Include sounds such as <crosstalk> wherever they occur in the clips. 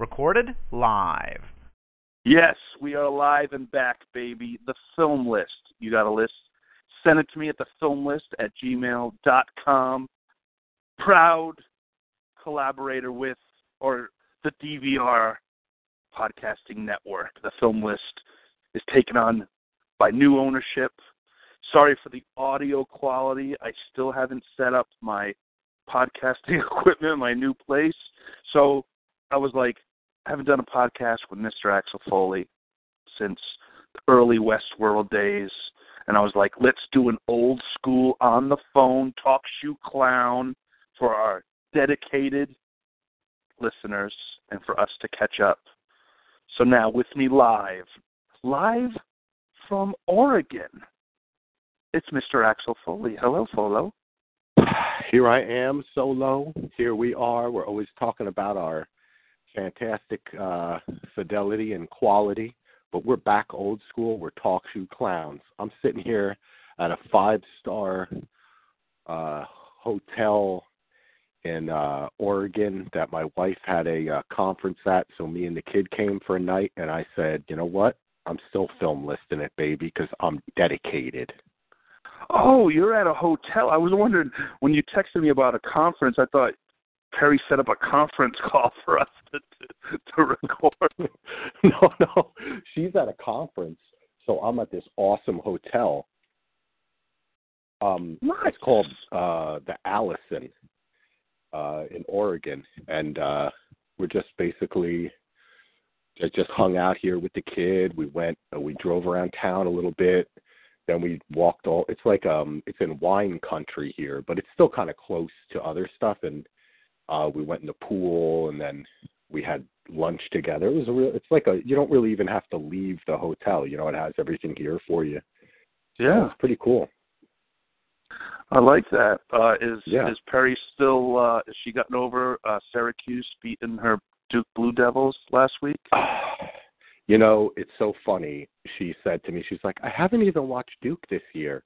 Recorded live. Yes, we are live and back, baby. The film list. You got a list? Send it to me at the film list at gmail.com. Proud collaborator with, or the DVR podcasting network. The film list is taken on by new ownership. Sorry for the audio quality. I still haven't set up my podcasting <laughs> equipment my new place. So I was like, I haven't done a podcast with Mr. Axel Foley since the early Westworld days. And I was like, let's do an old school on the phone talk shoe clown for our dedicated listeners and for us to catch up. So now with me live, live from Oregon, it's Mr. Axel Foley. Hello, Folo. <sighs> Here I am, solo. Here we are. We're always talking about our fantastic uh, fidelity and quality, but we're back old school. We're talk shoe clowns. I'm sitting here at a five star uh, hotel in uh, Oregon that my wife had a uh, conference at. So me and the kid came for a night, and I said, you know what? I'm still film listing it, baby, because I'm dedicated. Oh, you're at a hotel. I was wondering when you texted me about a conference. I thought Perry set up a conference <laughs> call for us to to, to record. <laughs> no, no, she's at a conference, so I'm at this awesome hotel. Um, nice. It's called uh, the Allison uh, in Oregon, and uh, we're just basically just, just hung out here with the kid. We went, uh, we drove around town a little bit. Then we walked all. It's like um, it's in wine country here, but it's still kind of close to other stuff. And uh, we went in the pool, and then we had lunch together. It was a real. It's like a. You don't really even have to leave the hotel. You know, it has everything here for you. So Yeah. it's pretty cool. I like that. Uh, is Yeah. is Perry still? Uh, has she gotten over uh, Syracuse beating her Duke Blue Devils last week? <sighs> You know, it's so funny. She said to me, she's like, I haven't even watched Duke this year,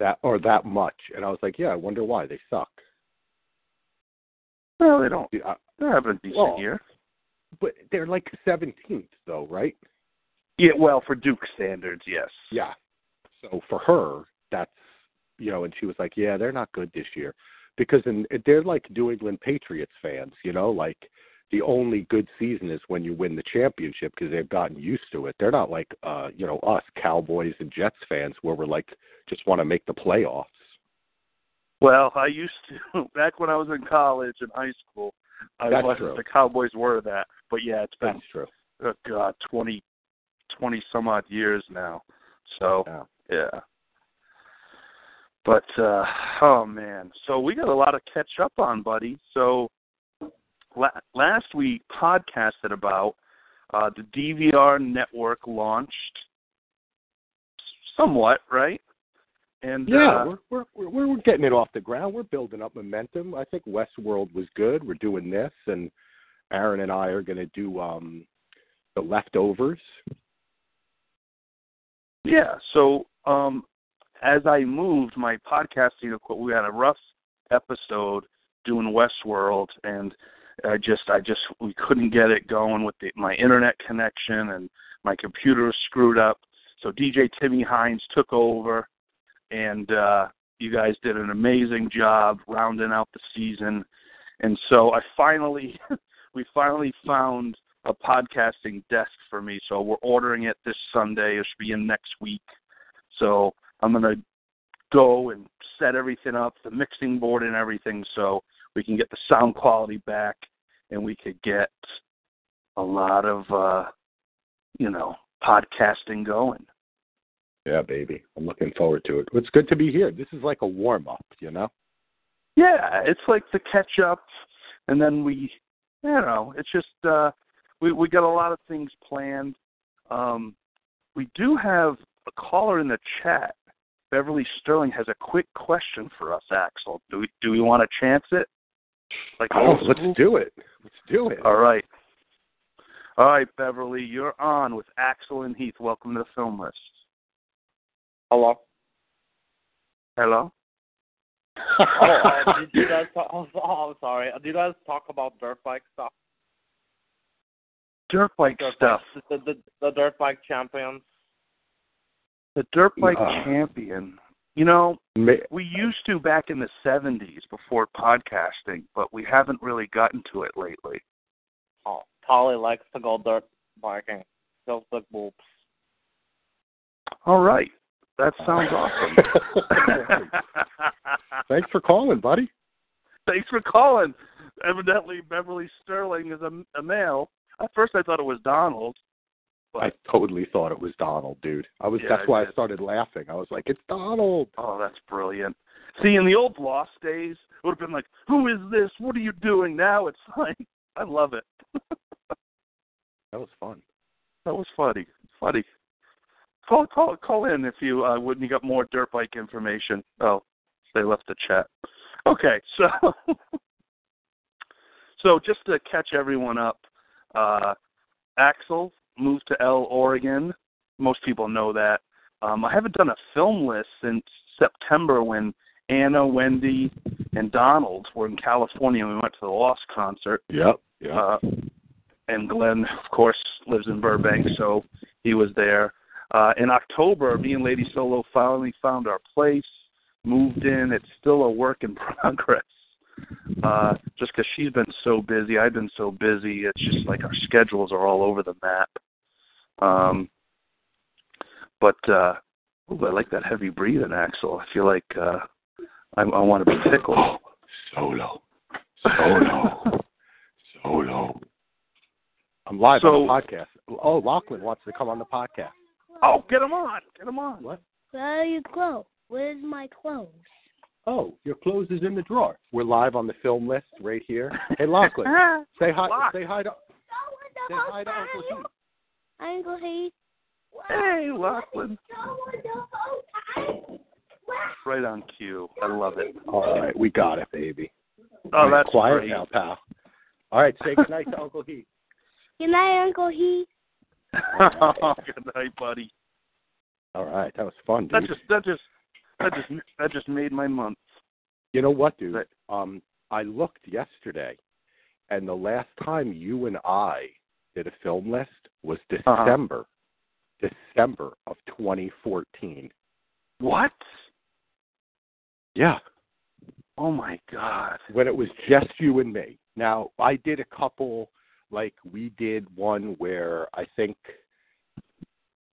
that or that much. And I was like, Yeah, I wonder why they suck. Well, they don't. They're having a decent Well, year. But they're like 17th, though, right? Yeah, well, for Duke standards, yes. Yeah. So for her, that's you know, and she was like, Yeah, they're not good this year because in, they're like New England Patriots fans, you know, like the only good season is when you win the championship because they've gotten used to it. They're not like uh, you know, us Cowboys and Jets fans where we're like just want to make the playoffs. Well, I used to <laughs> back when I was in college and high school. I That's was true. the Cowboys were that, but yeah, it's been That's true. oh god, twenty, twenty some odd years now. So Yeah. yeah. But uh oh man, so we got a lot of catch up on, buddy. So la- last we podcasted about uh the DVR network launched somewhat, right? And Yeah, uh, we're, we're we're we're getting it off the ground. We're building up momentum. I think Westworld was good. We're doing this, and Aaron and I are going to do um the leftovers. Yeah. So um, as I moved my podcasting equipment, we had a rough episode doing Westworld, and I just, I just, we couldn't get it going with the, my internet connection, and my computer was screwed up. So DJ Timmy Hines took over, and uh, you guys did an amazing job rounding out the season. And so I finally, <laughs> we finally found a podcasting desk for me. So we're ordering it this Sunday. It should be in next week. So I'm gonna go and set everything up, the mixing board and everything, so we can get the sound quality back, and we could get a lot of, uh, you know, podcasting going. Yeah, baby. I'm looking forward to it. It's good to be here. This is like a warm up, you know. Yeah, it's like the catch up, and then we, you know, it's just uh, we we got a lot of things planned. Um, we do have a caller in the chat. Beverly Sterling has a quick question for us, Axel. Do we do we want to chance it? Like Oh, let's school? do it. Let's do it. All right. All right, Beverly, you're on with Axel and Heath. Welcome to the film list. Hello. Hello? oh, uh, <laughs> did you guys talk? <laughs> Oh, oh, I'm sorry. Did you guys talk about dirt bike stuff? Dirt bike Dirt stuff. Bike, the, the the dirt bike champions. The dirt bike Yeah. champion. You know, we used to back in the 70s before podcasting, but we haven't really gotten to it lately. Oh, Polly likes to go dirt biking. Feels big boobs. All right. That sounds awesome. <laughs> Thanks for calling, buddy. Thanks for calling. Evidently, Beverly Sterling is a, a male. At first, I thought it was Donald. But... I totally thought it was Donald, dude. I was Yeah, that's I why I did. started laughing. I was like, "It's Donald." Oh, that's brilliant. See, in the old Lost days, it would have been like, "Who is this? What are you doing?" Now it's <laughs> like, I love it. That was fun. That was funny. Funny. Call call call in if you uh when you got more dirt bike information. Oh, they left the chat. Okay, <laughs> so so just to catch everyone up, uh Axel moved to L Oregon. Most people know that. Um I haven't done a film list since September when Anna, Wendy, and Donald were in California and we went to the Lost concert. Yep. Yep. Uh, and Glenn, of course, lives in Burbank, so he was there. Uh, in October, me and Lady Solo finally found our place, moved in. It's still a work in <laughs> progress. Uh, just because she's been so busy, I've been so busy. It's just like our schedules are all over the map. Um, but uh, ooh, I like that heavy breathing, Axel. I feel like uh, I, I want to be tickled. Solo. Solo. <laughs> Solo. I'm live So- on the podcast. Oh, Lachlan wants to come on the podcast. Oh, get him on! Get him on! What? Where are your clothes? Where's my clothes? Oh, your clothes is in the drawer. We're live on the film list right here. Hey, Lachlan, <laughs> say hi. Lock. Say hi to. Say hi to Uncle Heath. Uncle Heath. Hey, Lachlan. Right on cue. I love it. All right, we got it, baby. Oh, All right, that's quiet great. now, pal. All right, say goodnight to <laughs> Uncle Heath. Good night, Uncle Heath. Good night, buddy. All right, that was fun, dude. That just that just that just that just made my month. You know what, dude? Right. Um, I looked yesterday, and the last time you and I did a film list was Uh-huh. December, December of 2014. What? Yeah, Oh my god. when it was just you and me. Now I did a couple, like we did one where I think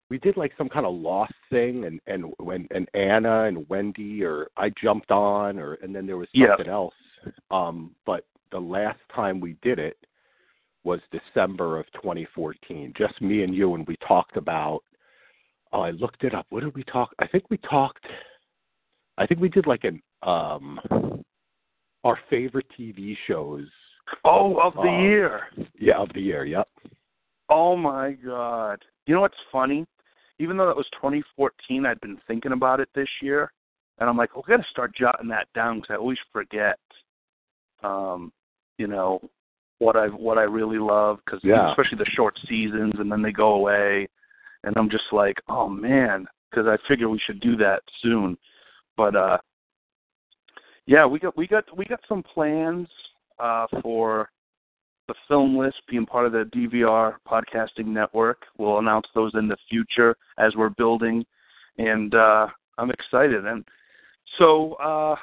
we did like some kind of lost thing, and and when and Anna and Wendy or I jumped on, or and then there was Yeah. something else. Um, but the last time we did it was December of 2014, just me and you, and we talked about. Oh, I looked it up. What did we talk? I think we talked. I think we did like an um our favorite TV shows. Oh, of the Uh, year. Yeah, of the year. Yep. Oh my god. You know what's funny? Even though that was 2014, I'd been thinking about it this year, and I'm like, well, I got to start jotting that down because I always forget. Um, you know what I what I really love because Yeah. especially the short seasons and then they go away, and I'm just like, oh man, because I figure we should do that soon. But uh, yeah, we got we got we got some plans uh, for the film list being part of the DVR podcasting network. We'll announce those in the future as we're building, and uh, I'm excited. And so uh,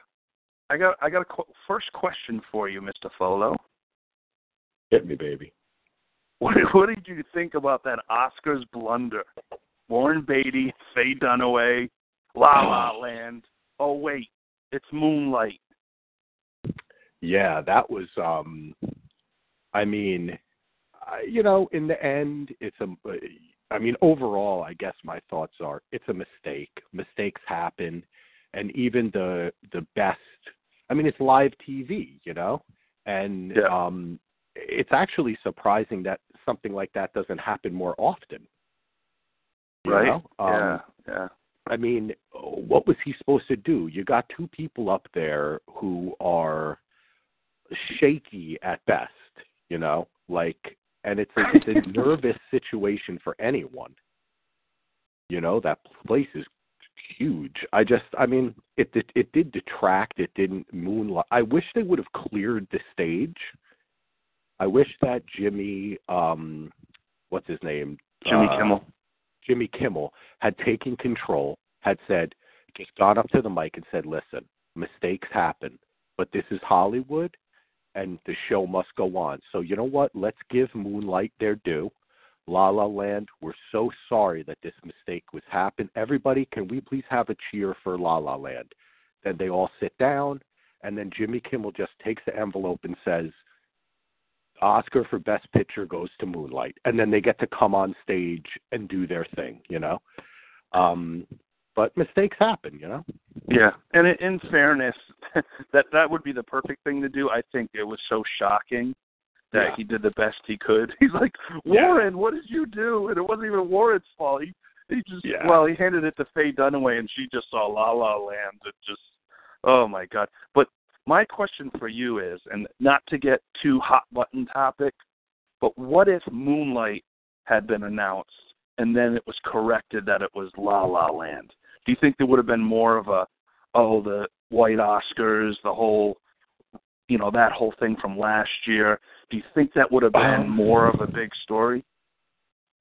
I got I got a qu- first question for you, Mr. Folo. Hit me, baby. What, what did you think about that Oscars blunder? Warren Beatty, Faye Dunaway, La La Land. Oh wait, it's Moonlight. Yeah, that was. um I mean, you know, in the end, it's a. I mean, overall, I guess my thoughts are it's a mistake. Mistakes happen, and even the the best I mean, it's live TV, you know, and Yeah. um, it's actually surprising that something like that doesn't happen more often. right? Um, yeah, yeah. I mean, what was he supposed to do? You got two people up there who are shaky at best, you know, like, and it's a, <laughs> it's a nervous situation for anyone. You know, that place is huge. I just, I mean, it it, it did detract. It didn't moonlight. I wish they would have cleared the stage. I wish that Jimmy, um, what's his name, Jimmy Uh, Kimmel. Jimmy Kimmel had taken control, had said, just gone up to the mic and said, listen, mistakes happen, but this is Hollywood and the show must go on. So, you know what? Let's give Moonlight their due. La La Land, we're so sorry that this mistake was happened. Everybody, can we please have a cheer for La La Land? Then they all sit down, and then Jimmy Kimmel just takes the envelope and says, Oscar for Best Picture goes to Moonlight, and then they get to come on stage and do their thing, you know. Um, but mistakes happen, you know. Yeah, and in, in fairness, <laughs> that that would be the perfect thing to do. I think it was so shocking that Yeah. he did the best he could. <laughs> He's like, Yeah. Warren, what did you do? And it wasn't even Warren's fault. He he just Yeah. well, he handed it to Faye Dunaway, and she just saw La La Land. It just, oh my god. But my question for you is, and not to get too hot button topic, but what if Moonlight had been announced and then it was corrected that it was La La Land? Do you think there would have been more of a, oh, the white Oscars, the whole, you know, that whole thing from last year? Do you think that would have been Um, more of a big story?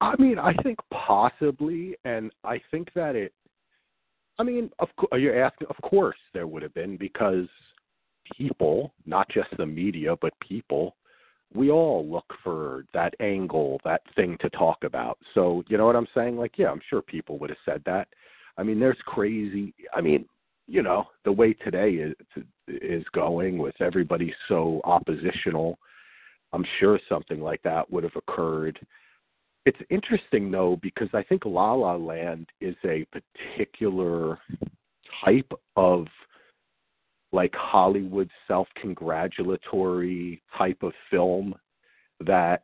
I mean, I think possibly, and I think that it. I mean, of course, you're asking. Of course, there would have been because people, not just the media, but people, we all look for that angle, that thing to talk about. So, you know what I'm saying? Like, yeah, I'm sure people would have said that. I mean, there's crazy. I mean, you know, the way today is is going with everybody so oppositional. I'm sure something like that would have occurred. It's interesting though because I think La La Land is a particular type of like Hollywood self-congratulatory type of film that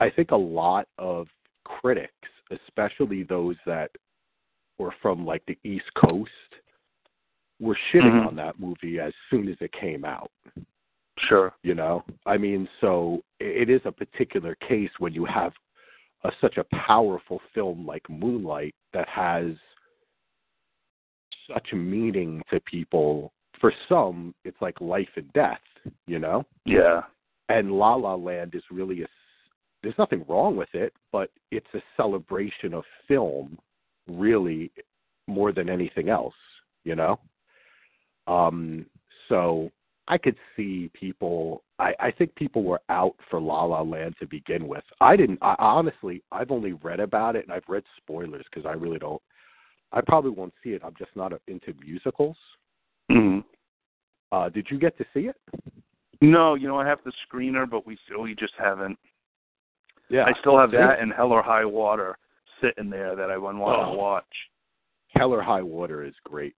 I think a lot of critics, especially those that were from like the East Coast, were shitting Mhm. on that movie as soon as it came out Sure. you know i mean so it is a particular case when you have a, such a powerful film like moonlight that has such meaning to people for some it's like life and death you know Yeah. and la la land is really a, there's nothing wrong with it but it's a celebration of film really more than anything else you know um so I could see people. I, I think people were out for La La Land to begin with. I didn't. I, honestly, I've only read about it and I've read spoilers because I really don't. I probably won't see it. I'm just not into musicals. hmm Uh, did you get to see it? No, you know, I have the screener, but we still we just haven't. Yeah, I still have that and Hell or High Water sitting there that I want Oh. to watch. Hell or High Water is great.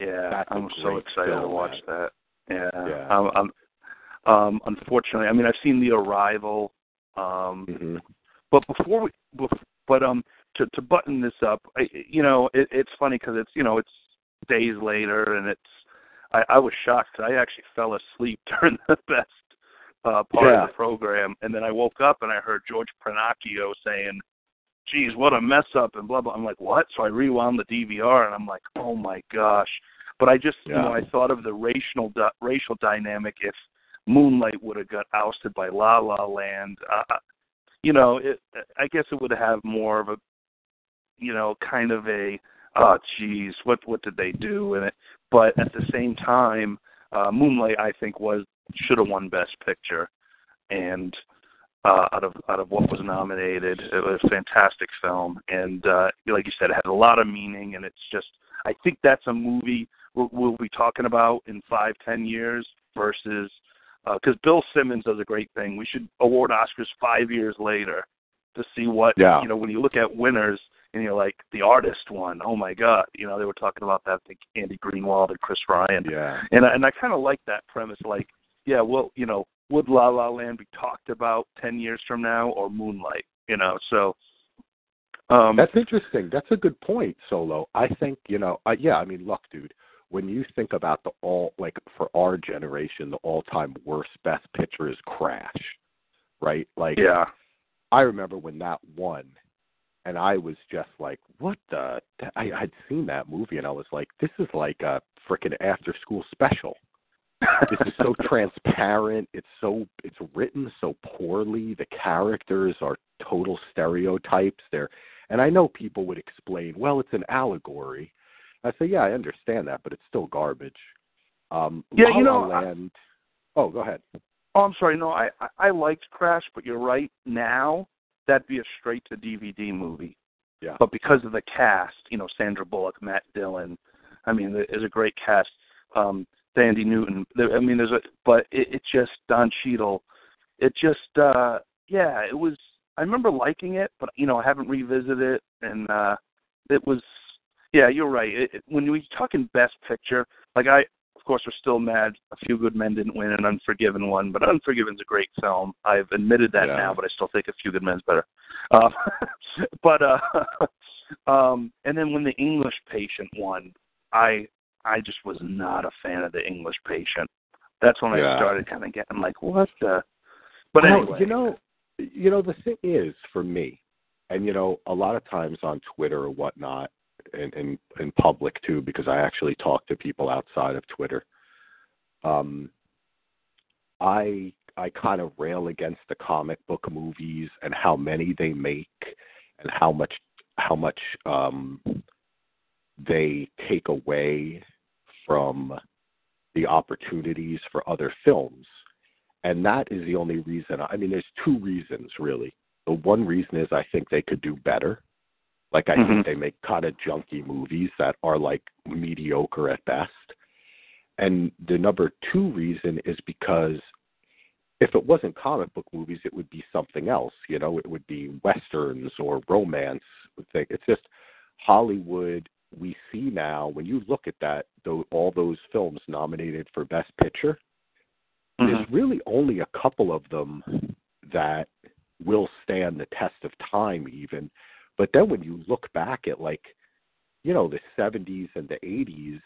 Yeah, That's I'm so excited to watch man. that. Yeah, Yeah. I'm, I'm um, unfortunately, I mean, I've seen The Arrival, um, hmm but before we, but um, to to button this up, I, you know, it, it's funny because it's you know it's days later and it's I, I was shocked. I actually fell asleep <laughs> during the best uh, part Yeah. of the program, and then I woke up and I heard George Pranacchio saying, "Geez, what a mess up!" and blah blah. I'm like, "What?" So I rewound the DVR and I'm like, "Oh my gosh!" But I just, you know, I thought of the racial di- racial dynamic if Moonlight would have got ousted by La La Land. Uh, you know, it, I guess it would have more of a, you know, kind of a, oh, geez, what what did they do? And it, but at the same time, uh, Moonlight, I think, was should have won Best Picture, and uh, out of out of what was nominated, it was a fantastic film, and uh, like you said, it has a lot of meaning, and it's just, I think that's a movie we'll, we'll be talking about in five, ten years versus because Bill Simmons does a great thing. We should award Oscars five years later to see what Yeah. you know when you look at winners. and you're like the artist one. Oh my god, you know they were talking about that. I think Andy Greenwald and Chris Ryan. Yeah. And I, and I kind of like that premise. Like, yeah, well, you know, would La La Land be talked about ten years from now or Moonlight? You know, so. Um, That's interesting. That's a good point, Solo. I think you know. Uh, yeah, I mean, look, dude. When you think about the all like for our generation, the all-time worst best picture is Crash, right? Like, yeah, I remember when that won, and I was just like, "What the?" I I'd seen that movie, and I was like, "This is like a freaking after-school special." This is so transparent. It's so it's written so poorly. The characters are total stereotypes. They're and I know people would explain, well, it's an allegory. I say, yeah, I understand that, but it's still garbage. Um, Yeah, La you La know, I- oh, go ahead. Oh, I'm sorry. No, I I, I liked Crash, but you're right. Now that'd be a straight to DVD movie. Yeah. But because of the cast, you know, Sandra Bullock, Matt Dillon, I mean, there's a great cast. Um, Thandie Newton. I mean, there's a, but it, it just Don Cheadle. It just, uh yeah, it was. I remember liking it, but you know, I haven't revisited it, and uh it was. Yeah, you're right. It, it, when we talking best picture, like I, of course, we're still mad. A Few Good Men didn't win, and Unforgiven won, but Unforgiven's a great film. I've admitted that Yeah. now, but I still think A Few Good Men's better. Uh, <laughs> but uh, <laughs> um, and then when The English Patient won, I I just was not a fan of The English Patient. That's when I started kind of getting like, what the? But Well, anyway, you know, you know, the thing is for me, and you know, a lot of times on Twitter or whatnot, and in, in public too, because I actually talk to people outside of Twitter. Um, I I kind of rail against the comic book movies and how many they make, and how much how much um, they take away from the opportunities for other films and that is the only reason. I mean, there's two reasons really. The one reason is I think they could do better. Like I Mhm. think they make kind of junky movies that are like mediocre at best. And the number two reason is because if it wasn't comic book movies, it would be something else. You know, it would be westerns or romance. thing. It's just Hollywood. We see now when you look at that, though, all those films nominated for Best Picture there's mm-hmm. really only a couple of them that will stand the test of time even. But then when you look back at like you know the 70s and the 80s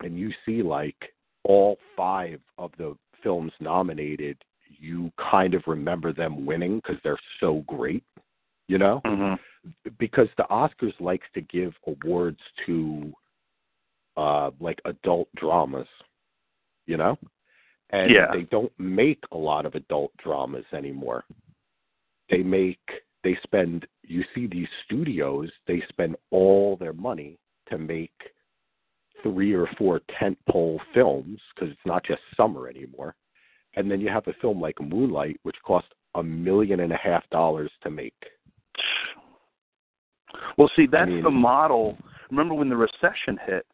and you see like all five of the films nominated you kind of remember them winning because they're so great you know Mhm. because the Oscars likes to give awards to uh like adult dramas, you know? And Yeah. they don't make a lot of adult dramas anymore. They make they spend you see these studios, they spend all their money to make three or four tentpole films because it's not just summer anymore. And then you have a film like Moonlight which cost a million and a half dollars to make. Well, see, that's mean- the model. Remember when the recession hit?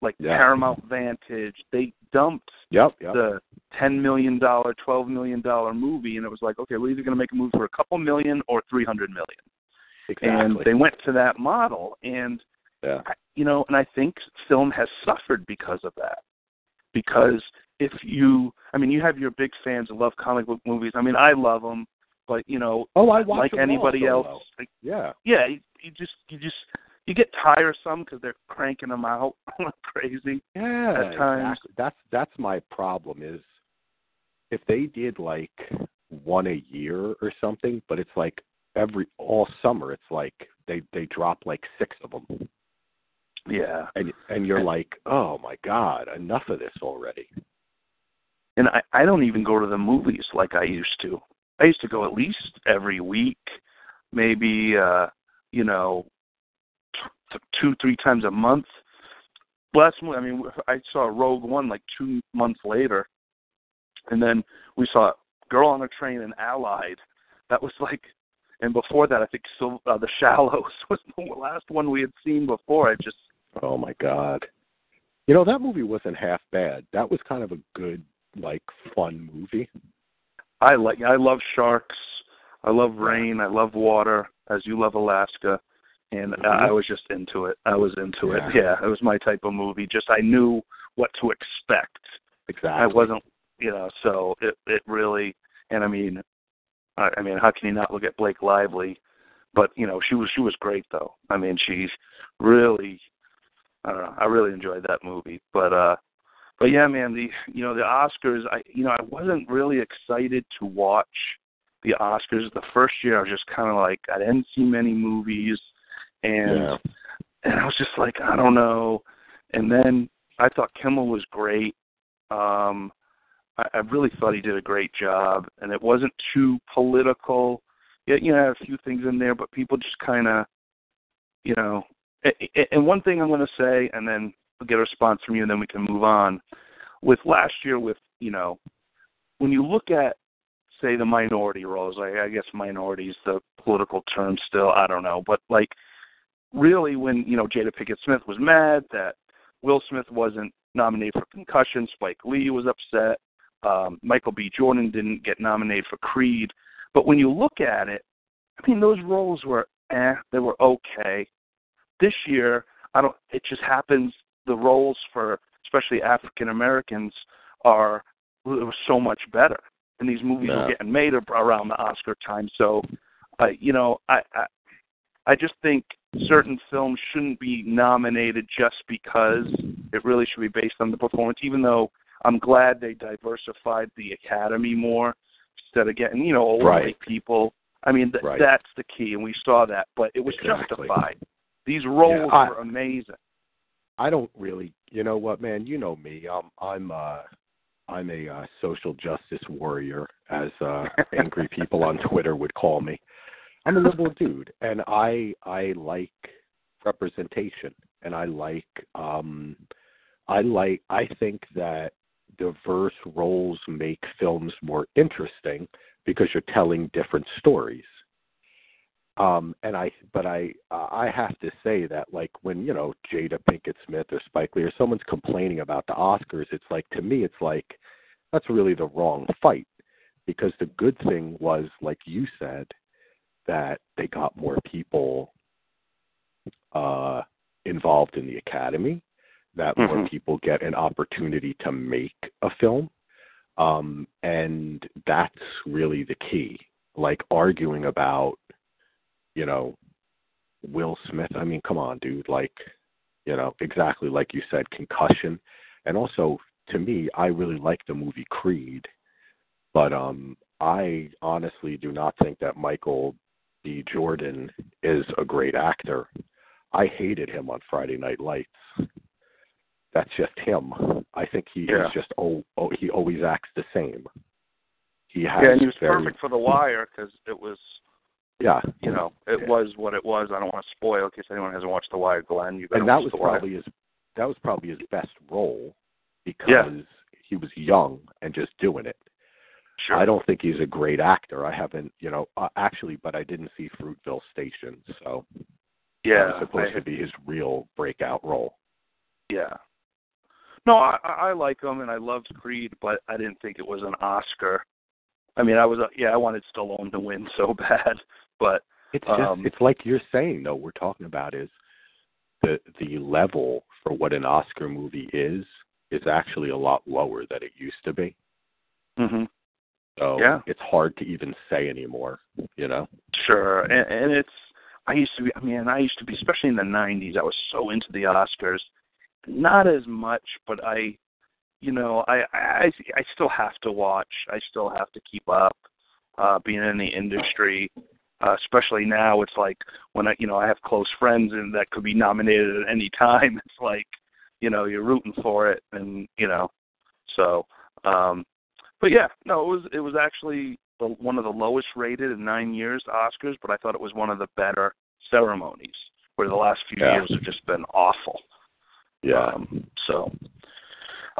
Like Yeah. Paramount Vantage, they dumped Yep, yep. the ten million dollar, twelve million dollar movie, and it was like, okay, we're either going to make a movie for a couple million or three hundred million. exactly. And they went to that model, and yeah. I- you know, and I think film has suffered because of that. Because if you, I mean, you have your big fans who love comic book movies. I mean, I love them, but you know, Oh, I watch like anybody else, like, Yeah. yeah, you, you just, you just, you get tiresome because they're cranking them out <laughs> like crazy. Yeah, At times. exactly. That's that's my problem is if they did like one a year or something, but it's like every all summer it's like they they drop like six of them, Yeah, and and you're like, oh my god, enough of this already. and I, I don't even go to the movies like I used to. I used to go at least every week, maybe uh, you know, t- two three times a month. Last movie, I mean, I saw Rogue One like two months later, and then we saw Girl on a Train and Allied. That was like, and before that, I think Sil- uh, The Shallows <laughs> was the last one we had seen before. I just Oh my god. You know that movie wasn't half bad. That was kind of a good like fun movie. I like I love sharks. I love rain. I love water. As you love Alaska, and Mhm. I was just into it. I was into Yeah. it. Yeah, it was my type of movie. Just I knew what to expect. Exactly. I wasn't, you know, so it it really, and I mean, I, I mean, how can you not look at Blake Lively? But you know, she was she was great though. I mean, she's really, I don't know, I really enjoyed that movie. But uh, but yeah, man, the you know the Oscars, I you know I wasn't really excited to watch the Oscars. The first year, I was just kind of like I didn't see many movies, and Yeah. and I was just like I don't know. And then I thought Kimmel was great. Um, I, I really thought he did a great job, and it wasn't too political. Yeah, you know, had a few things in there, but people just kind of, you know. And one thing I'm going to say, and then get a response from you, and then we can move on. With last year, with you know, when you look at say the minority roles, I, I guess minority is the political term still. I don't know, but like really, when you know Jada Pinkett Smith was mad that Will Smith wasn't nominated for Concussion, Spike Lee was upset, um, Michael B. Jordan didn't get nominated for Creed. But when you look at it, I mean, those roles were eh, they were okay. This year, I don't. It just happens the roles for especially African Americans are so much better, and these movies Yeah. were getting made around the Oscar time. So, uh, you know, I, I I just think certain films shouldn't be nominated just because it really should be based on the performance. Even though I'm glad they diversified the Academy more instead of getting you know old Right. white people. I mean, th- Right. that's the key, and we saw that. But it was Exactly. justified. These roles I- were amazing. I don't really, you know what, man? You know me. I'm I'm uh I'm a uh, social justice warrior, as uh, <laughs> angry people on Twitter would call me. I'm a liberal dude, and I I like representation, and I like um I like I think that diverse roles make films more interesting because you're telling different stories um and i but i i have to say that like when you know jada pinkett smith or spike lee or someone's complaining about the oscars it's like to me it's like that's really the wrong fight. Because the good thing was like you said that they got more people uh involved in the academy that more Mhm. people get an opportunity to make a film. Um and that's really the key. Like arguing about you know will smith i mean come on dude like you know exactly like you said concussion. And also to me i really like the movie creed but um i honestly do not think that michael b. Jordan is a great actor. I hated him on friday night lights. That's just him. I think he Yeah. is just oh, oh he always acts the same. He has Yeah, and he was very, perfect for The Wire because it was, yeah you know, it Yeah. was what it was. I don't want to spoil in case anyone hasn't watched The Wire. Glenn, you and that was probably his that was probably his best role because Yeah. he was young and just doing it. Sure. I don't think he's a great actor. I haven't, you know, uh, actually, but I didn't see Fruitvale Station, so that Yeah, was supposed I- to be his real breakout role. Yeah. No, I, I I like him and I loved Creed, but I didn't think it was an Oscar. I mean, I was uh, yeah, I wanted Stallone to win so <laughs> bad, but It's just Um, it's like you're saying though. We're talking about is the the level for what an Oscar movie is is actually a lot lower than it used to be. hmm So Yeah. it's hard to even say anymore. You know. sure, and, and it's I used to be. I mean, I used to be, especially in the '90s. I was so into the Oscars. Not as much, but I, you know, I I I still have to watch. I still have to keep up. Uh, being in the industry, uh, especially now, it's like when I, you know, I have close friends and that could be nominated at any <laughs> time. It's like, you know, you're rooting for it, and you know, so. um But yeah, no, it was it was actually the, one of the lowest rated in nine years Oscars, but I thought it was one of the better ceremonies. Where the last few Yeah. years have just been awful. Yeah. Um, so,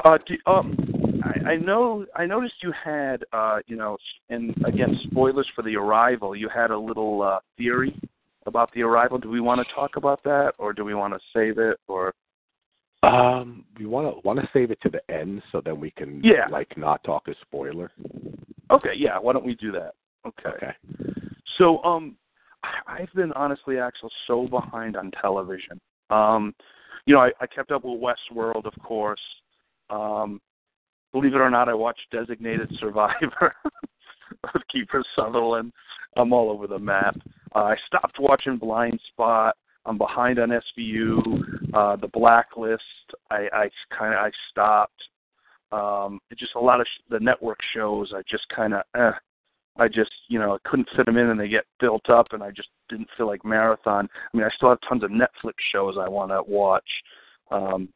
uh, do, um, I, I know I noticed you had, uh, you know, and again, spoilers for the arrival. You had a little uh, theory about the arrival. Do we want to talk about that, or do we want to save it, or? Um, we want to want to save it to the end so then we can Yeah. like not talk a spoiler. Okay, yeah. Why don't we do that? Okay. Okay. So, um, I've been honestly, Axel, so behind on television. Um, you know, I, I kept up with Westworld, of course. Um, believe it or not, I watched Designated Survivor <laughs> with Kiefer Sutherland. I'm all over the map. Uh, I stopped watching Blind Spot. I'm behind on SVU. Uh, the Blacklist. I, I kind of I stopped. Um, just a lot of sh- the network shows. I just kind of, eh, I just you know I couldn't fit them in, and they get built up, and I just didn't feel like marathon. I mean, I still have tons of Netflix shows I want to watch. Um,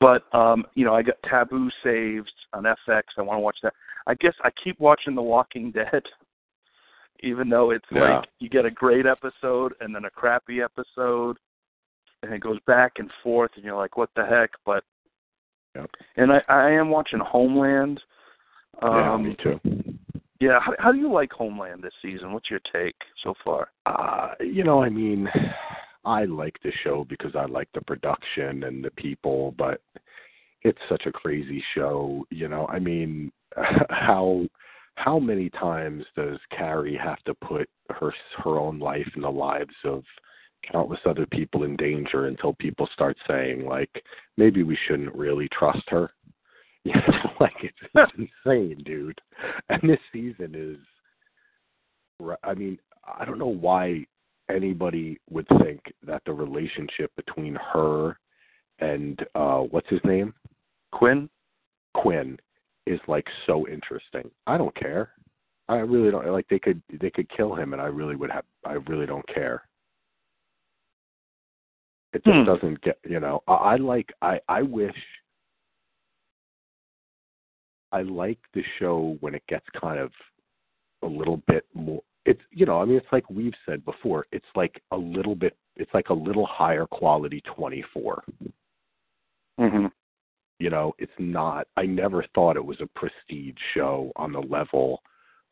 but um, you know, I got Taboo saved on FX. I want to watch that. I guess I keep watching The Walking Dead, <laughs> even though it's Yeah. like you get a great episode and then a crappy episode, and it goes back and forth, and you're like, what the heck? But Yep. and I, I am watching Homeland. yeah, Um, me too. yeah, how, how do you like Homeland this season? What's your take so far? Uh, you know, I mean, I like the show because I like the production and the people, but it's such a crazy show. You know, I mean, <laughs> how how many times does Carrie have to put her her own life and the lives of countless other people in danger until people start saying like maybe we shouldn't really trust her? <laughs> You know, <laughs> like it's, it's insane, dude. And this season is. I mean, I don't know why anybody would think that the relationship between her and uh what's his name? Quinn? Quinn is like so interesting. I don't care. I really don't like they could they could kill him and I really would have I really don't care. It just Hmm. doesn't get you know, I, I like I I wish I like the show when it gets kind of a little bit more it's you know i mean it's like we've said before it's like a little bit it's like a little higher quality 24 Mm-hmm. you know it's not i never thought it was a prestige show on the level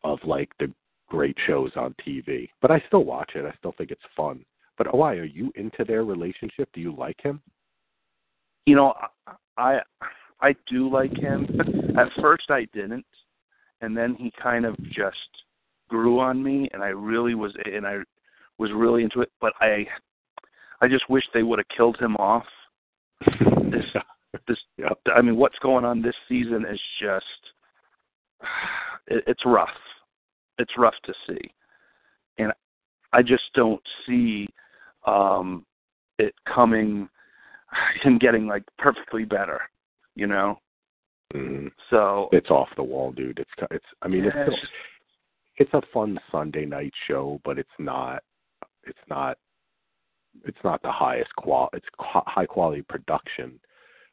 of like the great shows on tv but i still watch it. I still think it's fun. But why are you into their relationship? Do you like him? You know, I I do like him. <laughs> At first, I didn't, and then he kind of just grew on me, and I really was, and I was really into it. But I, I just wish they would have killed him off. This, <laughs> this, yeah. I mean, what's going on this season is just, it, it's rough. It's rough to see, and I just don't see um it coming, <sighs> him getting like perfectly better, you know. mm So it's off the wall dude it's it's i mean it's Yeah, it's just- it's a fun Sunday night show, but it's not it's not it's not the highest qual it's high quality production,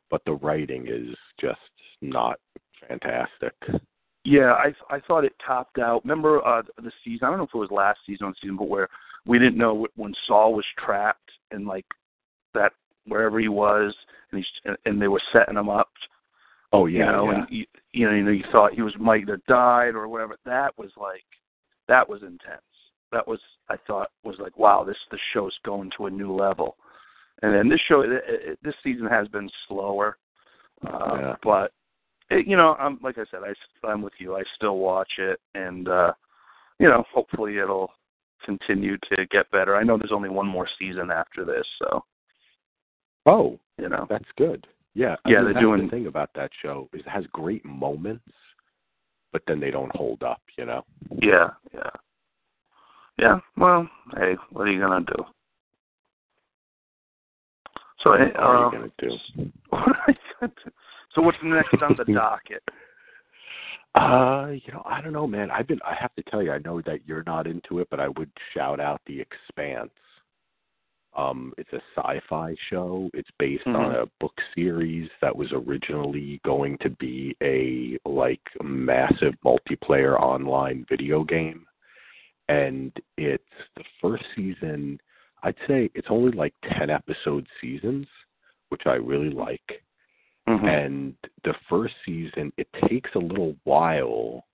but the writing is just not fantastic. Yeah, I I thought it topped out. Remember uh the season? I don't know if it was last season or season, but where we didn't know when Saul was trapped and like that wherever he was, and he's and they were setting him up. Oh yeah, you know, yeah. and you, you know, you know, you thought he was might have died or whatever. That was like that was intense. That was I thought was like wow, this the show's going to a new level. And then this show, it, it, this season has been slower, uh, Yeah. but it, you know, I'm like I said, I I'm with you. I still watch it, and uh, you know, hopefully it'll continue to get better. I know there's only one more season after this, so oh, you know, that's good. Yeah, I Yeah, mean, they're that's doing- the thing about that show is it has great moments, but then they don't hold up. You know. yeah, yeah, yeah. Well, hey, what are you gonna do? So, What hey, are uh, you gonna do? <laughs> what are you gonna do? So, what's next on the docket? <laughs> Uh, you know, I don't know, man. I've been. I have to tell you, I know that you're not into it, but I would shout out The Expanse. Um, it's a sci-fi show. It's based on Mhm. a book series that was originally going to be a like massive multiplayer online video game, and it's the first season. I'd say it's only like ten episode seasons, which I really like Mhm. and the first season it takes a little while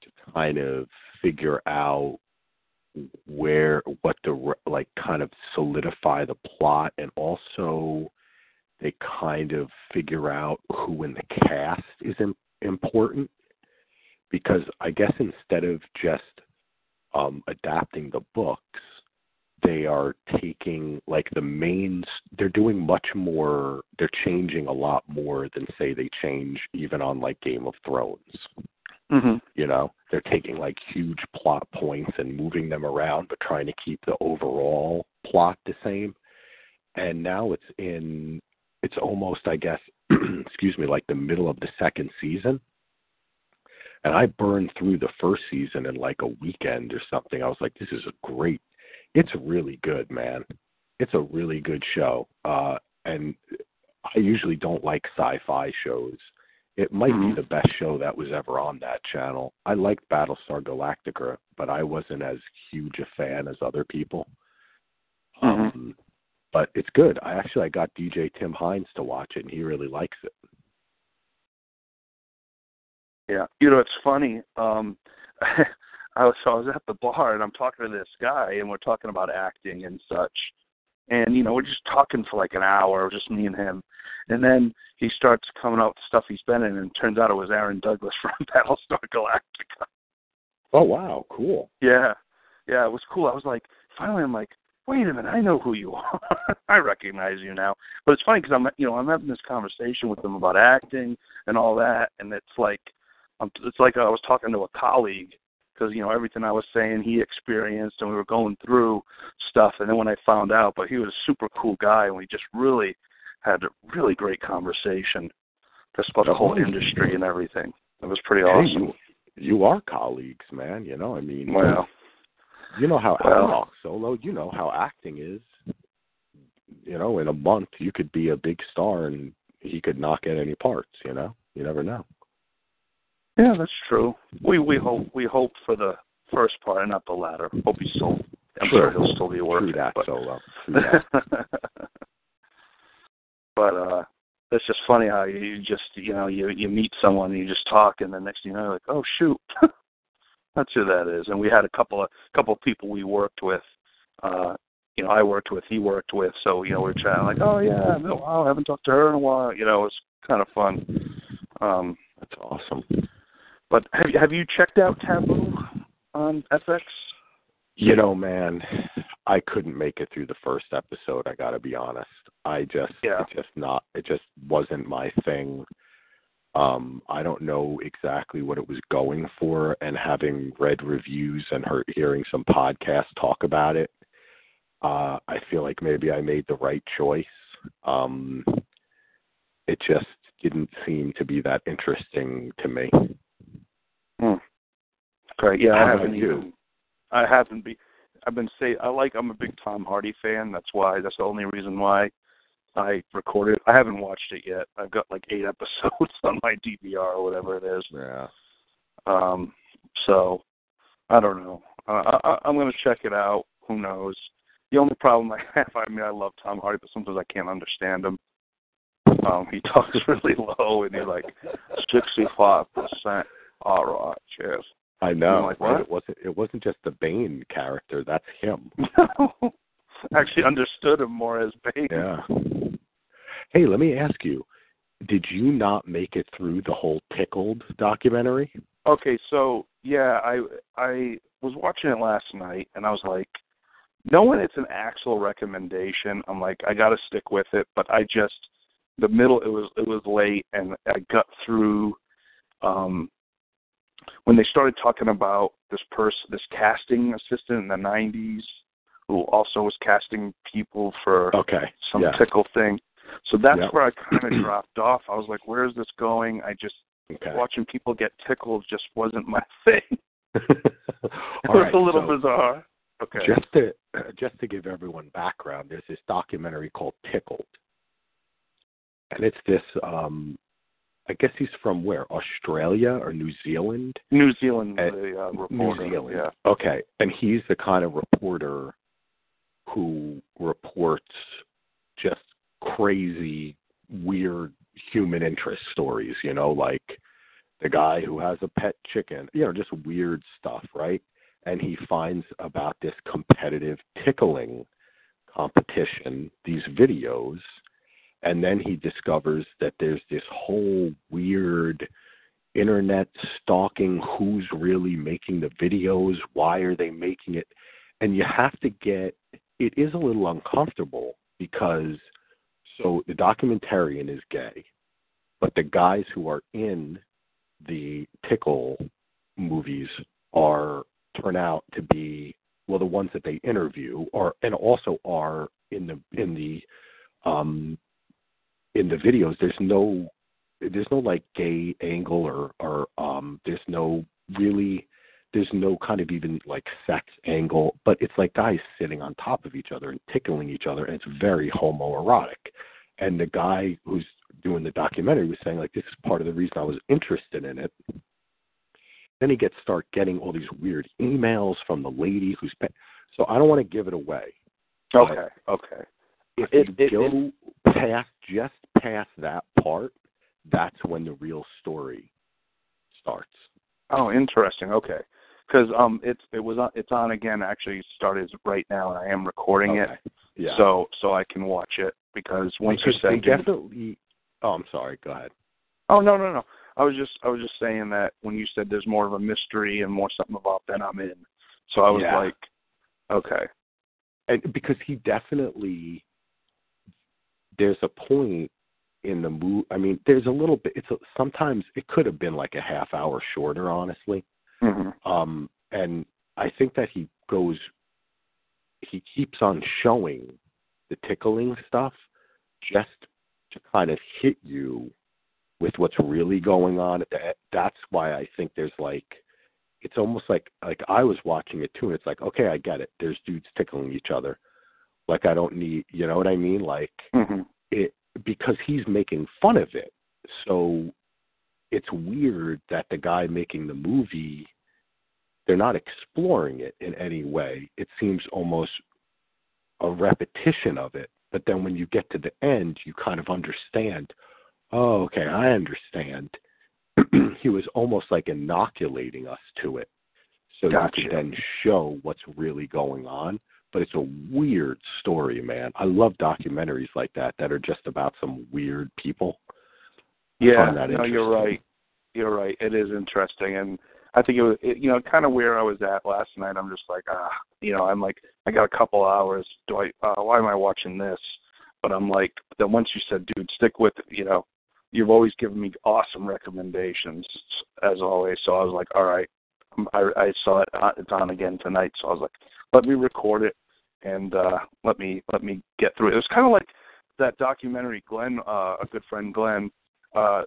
to kind of figure out where what the like kind of solidify the plot and also they kind of figure out who in the cast is Im- important? Because I guess instead of just um adapting the books they are taking like the main they're doing much more they're changing a lot more than say they change even on like game of thrones hmm you know they're taking like huge plot points and moving them around but trying to keep the overall plot the same. And now it's in it's almost i guess <clears throat> excuse me like the middle of the second season. And i burned through the first season in like a weekend or something. I was like this is a great it's really good man. It's a really good show. Uh and i usually don't like sci-fi shows it might Mhm. be the best show that was ever on that channel i liked battlestar galactica but i wasn't as huge a fan as other people Mhm. um but it's good i actually i got dj tim hines to watch it and he really likes it Yeah, you know it's funny. Um, <laughs> I was so I was at the bar and I'm talking to this guy and we're talking about acting and such, and you know we're just talking for like an hour, just me and him, and then he starts coming out with stuff he's been in, and it turns out it was Aaron Douglas <laughs> from Battlestar Galactica. oh wow cool Yeah, yeah, it was cool. I was like, finally, I'm like, wait a minute, I know who you <laughs> are. I recognize you now. But it's funny because I'm, you know, I'm having this conversation with them about acting and all that, and it's like, um, it's like I was talking to a colleague because you know everything I was saying he experienced, and we were going through stuff. And then when I found out, but he was a super cool guy, and we just really had a really great conversation just about the whole industry and everything. It was pretty Hey, awesome. you, you are colleagues man you know i mean Well, You know how Well- well, solo. You know how acting is. You know, in a month you could be a big star and he could not get any parts. You know, you never know. Yeah, that's true. We we hope we hope for the first part and not the latter. Hope he's still. I'm sure he'll still be working. True that, but, solo. <laughs> True that. but uh, it's just funny how you just you know you you meet someone and you just talk and the next thing you know you're like oh shoot, <laughs> that's who that is. And we had a couple of couple of people we worked with. uh you know, I worked with, he worked with, so you know, we we're chatting like, oh yeah, no, wow, I haven't talked to her in a while. You know, it's kind of fun. Um, That's awesome. But have you have you checked out Taboo on FX? You know, man, I couldn't make it through the first episode. I got to be honest. I just, Yeah. it just not, it just wasn't my thing. Um, I don't know exactly what it was going for, and having read reviews and heard, hearing some podcasts talk about it, uh, I feel like maybe I made the right choice. Um, it just didn't seem to be that interesting to me. Great. Yeah, How I haven't you? even. I haven't be. I've been say I like. I'm a big Tom Hardy fan. That's why. That's the only reason why I recorded. I haven't watched it yet. I've got like eight <laughs> episodes on my DVR or whatever it is. Yeah. Um. So I don't know. Uh, I, I'm going to check it out. Who knows? The only problem I <laughs> have. I mean, I love Tom Hardy, but sometimes I can't understand him. Um, he <laughs> talks really low, and he's like sixty-five percent. All right, cheers. I know. Like, right? what? It wasn't. It wasn't just the Bane character. That's him. <laughs> no. actually understood him more as Bane. Yeah. Hey, let me ask you: Did you not make it through the whole Tickled documentary? Okay, so yeah, I I was watching it last night and I was like, knowing it's an actual recommendation, I'm like, I gotta stick with it, but I just the middle it was it was late and I got through um when they started talking about this person this casting assistant in the nineties who also was casting people for Okay. some yeah. tickle thing. So that's Yep. where I kind of dropped off. I was like, "Where is this going?" I just Okay. watching people get tickled just wasn't my <laughs> thing. <laughs> it was right, a little so bizarre. Okay. Just to <clears throat> just to give everyone background, there's this documentary called Tickled, and it's this. um I guess he's from where? Australia or New Zealand? New Zealand, Uh, the uh, New. Zealand. Yeah. Okay, and he's the kind of reporter who reports just crazy, weird human interest stories. You know, like the guy who has a pet chicken. You know, just weird stuff, right? And he finds about this competitive tickling competition, these videos, and then he discovers that there's this whole weird internet stalking who's really making the videos, why are they making it, and you have to get. It is a little uncomfortable because so the documentarian is gay, but the guys who are in the tickle movies are turn out to be well the ones that they interview are and also are in the in the um in the videos there's no there's no like gay angle or or um there's no really there's no kind of even like sex angle but it's like guys sitting on top of each other and tickling each other and it's very homoerotic and the guy who's doing the documentary was saying like this is part of the reason I was interested in it then he gets start getting all these weird emails from the lady who's pay- so I don't want to give it away Okay. Okay. if It- you it- go past just past that part, that's when the real story starts. Oh, interesting. Okay. Because um, it's it was on, it's on again. Actually, started right now, and I am recording Okay. it, Yeah. so so I can watch it. Because once because you said, definitely. Oh, I'm sorry. Go ahead. oh no no no, I was just I was just saying that when you said there's more of a mystery and more something about that, I'm in. So I was Yeah. like, okay, And because he definitely, there's a point in the movie. I mean, there's a little bit. It's a, sometimes it could have been like a half hour shorter, honestly. hmm Um, and I think that he goes, he keeps on showing the tickling stuff just to kind of hit you with what's really going on. That- That's why I think there's like, it's almost like like I was watching it too, and it's like, okay, I get it. There's dudes tickling each other. Like I don't need, you know what I mean? Like hmm it because he's making fun of it. So it's weird that the guy making the movie they're not exploring it in any way. It seems almost a repetition of it. But then when you get to the end, you kind of understand, oh, okay, I understand. <clears throat> he was almost like inoculating us to it. So Gotcha. you could then show what's really going on but it's a weird story, man. I love documentaries like that that are just about some weird people. I Yeah, no, you're right. You're right. It is interesting, and I think it was, it, you know, kind of where I was at last night. I'm just like, ah, you know, I'm like, I got a couple hours. Do I? Uh, why am I watching this? But I'm like, then once you said, dude, stick with it. You know, you've always given me awesome recommendations, as always. So I was like, all right, I, I saw it. uh, It's on again tonight. So I was like, let me record it and uh let me let me get through it. It was kind of like that documentary Glenn, uh, a good friend Glenn, uh,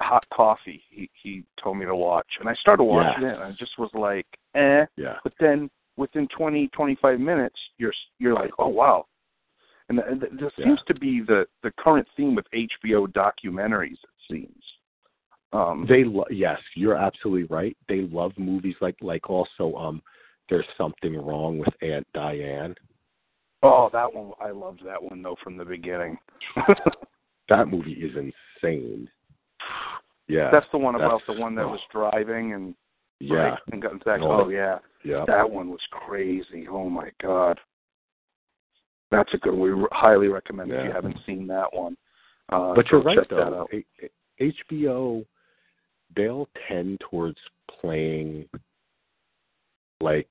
hot coffee. He he told me to watch, and I started watching Yes. it, and I just was like, eh. Yeah. But then within twenty twenty five minutes, you're you're like, oh wow. And, th- th- this Yeah. seems to be the the current theme with HBO documentaries. It seems. Um, They lo- yes, you're absolutely right. They love movies like like also um there's something wrong with Aunt Diane. oh, that one I loved that one though from the beginning. <laughs> That movie is insane. Yeah. That's the one about the one that oh, was driving and Yeah. and got into that. Oh. Oh yeah, Yeah. that one was crazy. Oh my god, that's a good. one. We highly recommend if you haven't seen that one. Uh, But you're right though. out. A- A- HBO they'll tend towards playing like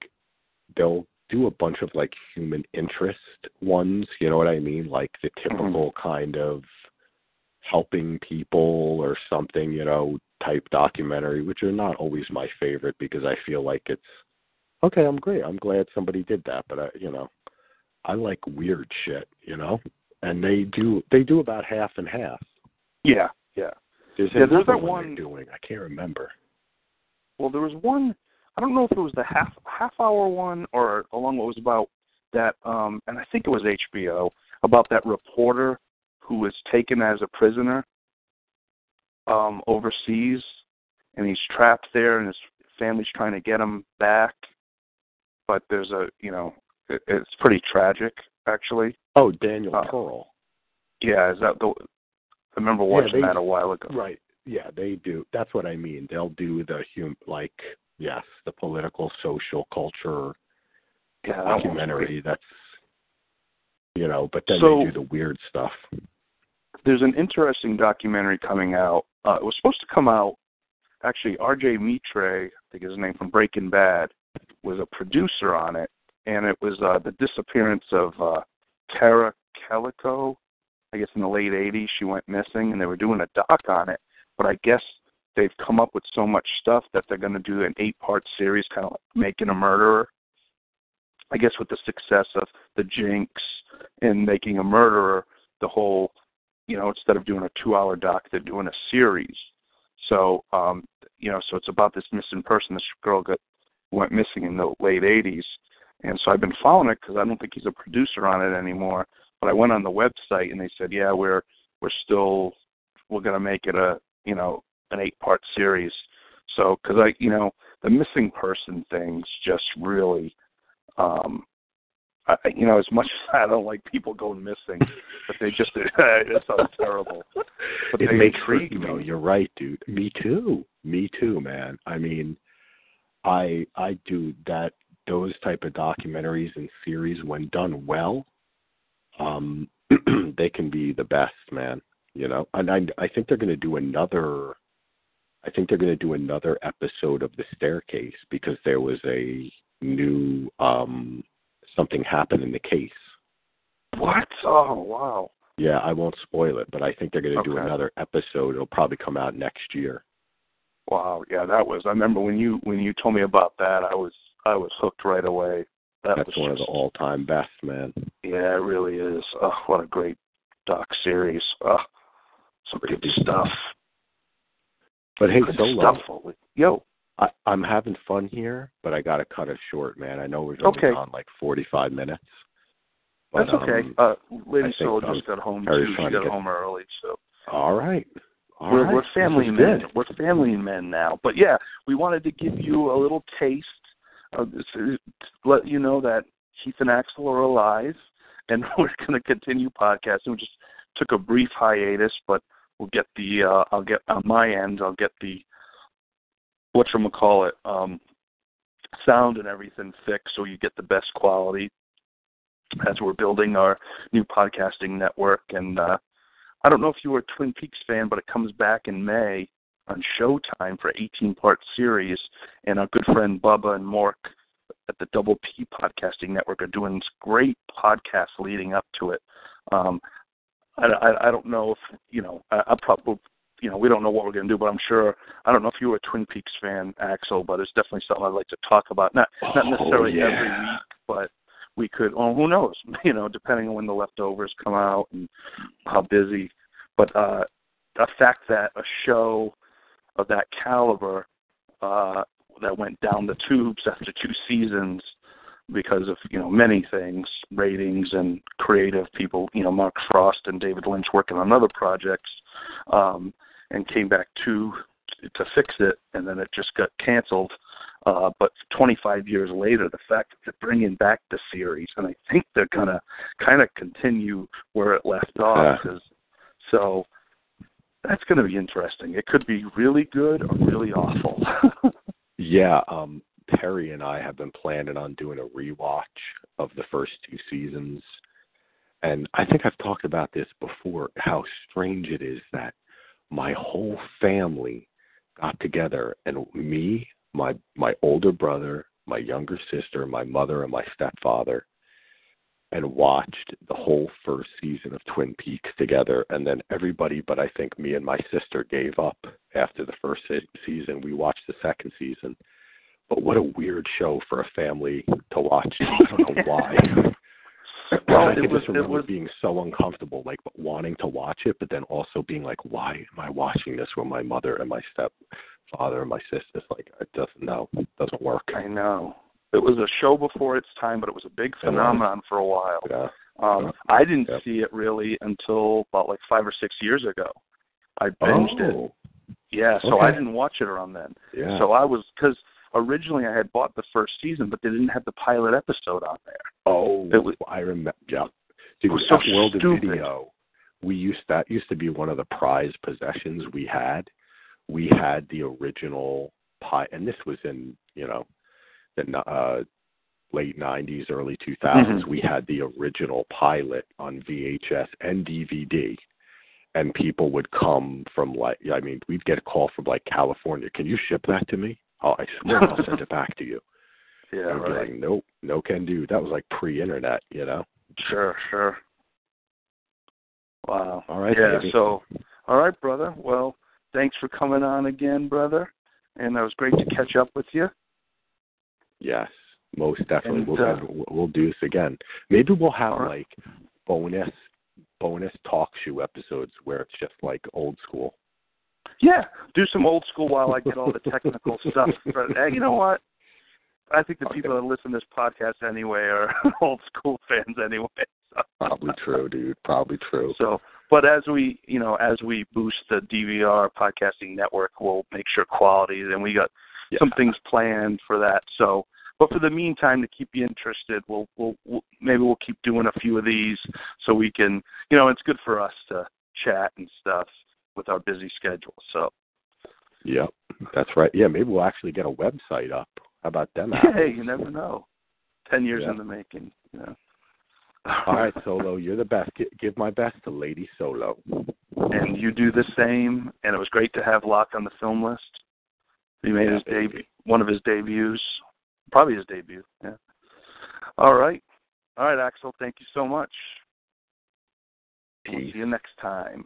they'll do a bunch of like human interest ones, you know what I mean? Like the mm-hmm. typical kind of helping people or something, you know, type documentary, which are not always my favorite because I feel like it's okay, I'm great. I'm glad somebody did that, but I, you know, I like weird shit, you know? And they do they do about half and half. Yeah, yeah. There's Yeah, there's that one, one- doing. I can't remember. Well, there was one. I don't know if it was the half half hour one or along what was about that. Um, and I think it was HBO about that reporter who was taken as a prisoner um, overseas, and he's trapped there, and his family's trying to get him back. But there's a, you know, it, it's pretty tragic, actually. Oh, Daniel Uh, Pearl. Yeah, is that the? I remember Yeah, watching they- that a while ago. Right. Yeah, they do. That's what I mean. They'll do the hum like yes, the political, social, culture Yeah, that documentary. That's you know, but then So- they do the weird stuff. there's an interesting documentary coming out. Uh, it was supposed to come out actually R.J. Mitte, I think his name from Breaking Bad, was a producer on it, and it was uh, the disappearance of uh, Tara Calico. I guess in the late '80s, she went missing, and they were doing a doc on it. But I guess they've come up with so much stuff that they're going to do an eight-part series, kind of like making a murderer. I guess with the success of the Jinx and making a murderer, the whole, you know, instead of doing a two-hour doc, they're doing a series. So, um, you know, so it's about this missing person. This girl got went missing in the late '80s, and so I've been following it because I don't think he's a producer on it anymore. But I went on the website and they said, yeah, we're we're still we're going to make it a you know an eight part series. So because I you know the missing person things just really um I, you know, as much as <laughs> I don't like people going missing, but they just <laughs> it sounds terrible. But it they makes intrigue you me. know, you're right, dude. Me too. Me too, man. I mean, I I do that those type of documentaries and series when done well, um <clears throat> they can be the best, man. You know, and I I think they're going to do another. I think they're going to do another episode of the staircase because there was a new um something happened in the case. What? Oh wow. Yeah, I won't spoil it, but I think they're going to do another episode. It'll probably come out next year. Wow, yeah, that was. I remember when you when you told me about that, I was I was hooked right away. That That's was one of the all-time best, man. Yeah, it really is. Oh, what a great doc series. Oh, some good stuff. But hey, good Solo, stuff. Yo, I, I'm having fun here, but I got to cut it short, man. I know we're going Okay. on like 45 minutes. But, that's okay. um, uh, Lady Soul just got home too. She trying to got get- home early, so all right. All we're, right. we're family men. good. We're family men now. But yeah, we wanted to give you a little taste of this, to let you know that Heath and Axel are alive, and <laughs> we're going to continue podcasting. We just took a brief hiatus, but we'll get the. Uh, I'll get on my end. I'll get the what you call it um, sound and everything fixed, so you get the best quality as we're building our new podcasting network. And uh, I don't know if you were a Twin Peaks fan, but it comes back in May on Showtime for 18 part series. And our good friend Bubba and Mork at the Double P Podcasting Network are doing great podcast leading up to it. Um, I, I, I don't know if you know. I, I probably you know we don't know what we're going to do, but I'm sure. I don't know if you were a Twin Peaks fan, Axel, but it's definitely something I'd like to talk about. Not not Oh, necessarily yeah. every week, but we could. Well, who knows? <laughs> You know, depending on when the leftovers come out and how busy. But uh, the fact that a show of that caliber uh, that went down the tubes after two seasons because of you know many things, ratings and creative people, you know Mark Frost and David Lynch working on other projects, um, and came back to to fix it, and then it just got canceled. Uh, but 25 years later, the fact that they're bringing back the series, and I think they're gonna kind of continue where it left off. 'cause- so that's going to be interesting. It could be really good or really awful. <laughs> Yeah, um Perry and I have been planning on doing a rewatch of the first two seasons. And I think I've talked about this before how strange it is that my whole family got together and me, my my older brother, my younger sister, my mother and my stepfather and watched the whole first season of Twin Peaks together and then everybody but I think me and my sister gave up after the first season. We watched the second season. But what a weird show for a family to watch. I don't know <laughs> why. Well, I it can was- just it remember was- being so uncomfortable, like wanting to watch it, but then also being like, "Why am I watching this with my mother and my stepfather and my sisters?" Like, it doesn't no, it doesn't work. I know. It was a show before its time, but it was a big It phenomenon for a while. Yeah. Um, Yeah. I didn't Yep. see it really until about like five or six years ago. I binged it. oh, Yeah, so I didn't watch it around then. yeah. So I was because originally I had bought the first season, but they didn't have the pilot episode on there. oh, it was- I remember. Yeah. Dude, was so World stupid. of Video, we used that used to be one of the prized possessions we had. We had the original pi, and this was in you know the uh, late '90s, early 2000s. Mhm. We had the original pilot on VHS and DVD, and people would come from like I mean, we'd get a call from like California. Can you ship that to me? Oh, I swear I'll send it back to you. <laughs> Yeah, I'd be right. like, nope, no can do. That was like pre-internet, you know. Sure, sure. Wow. All right, Yeah. baby. So, all right, brother. Well, thanks for coming on again, brother. And it was great to catch up with you. Yes, most definitely. And, we'll, uh, we'll we'll do this again. Maybe we'll have right. like bonus bonus talk show episodes where it's just like old school. Yeah, do some old school while I get all the technical stuff. But hey, you know what? I think the people that listen to this podcast anyway are <laughs> old school fans anyway. So. Probably true, dude. Probably true. So, but as we, you know, as we boost the DVR podcasting network, we'll make sure quality, and we got Yeah. some things planned for that. So, but for the meantime, to keep you interested, we'll, we'll, we'll maybe we'll keep doing a few of these so we can, you know, it's good for us to chat and stuff with our busy schedule. So, Yep, that's right. Yeah, maybe we'll actually get a website up. How about them? <laughs> hey, you never know. Ten years Yeah. in the making, you know. All right, Solo, you're the best. Give my best to Lady Solo. and you do the same. And it was great to have Locke on the film list. He made Yeah, his debut, one of his debuts, probably his debut. Yeah. All right, all right, Axel. Thank you so much. We'll see you next time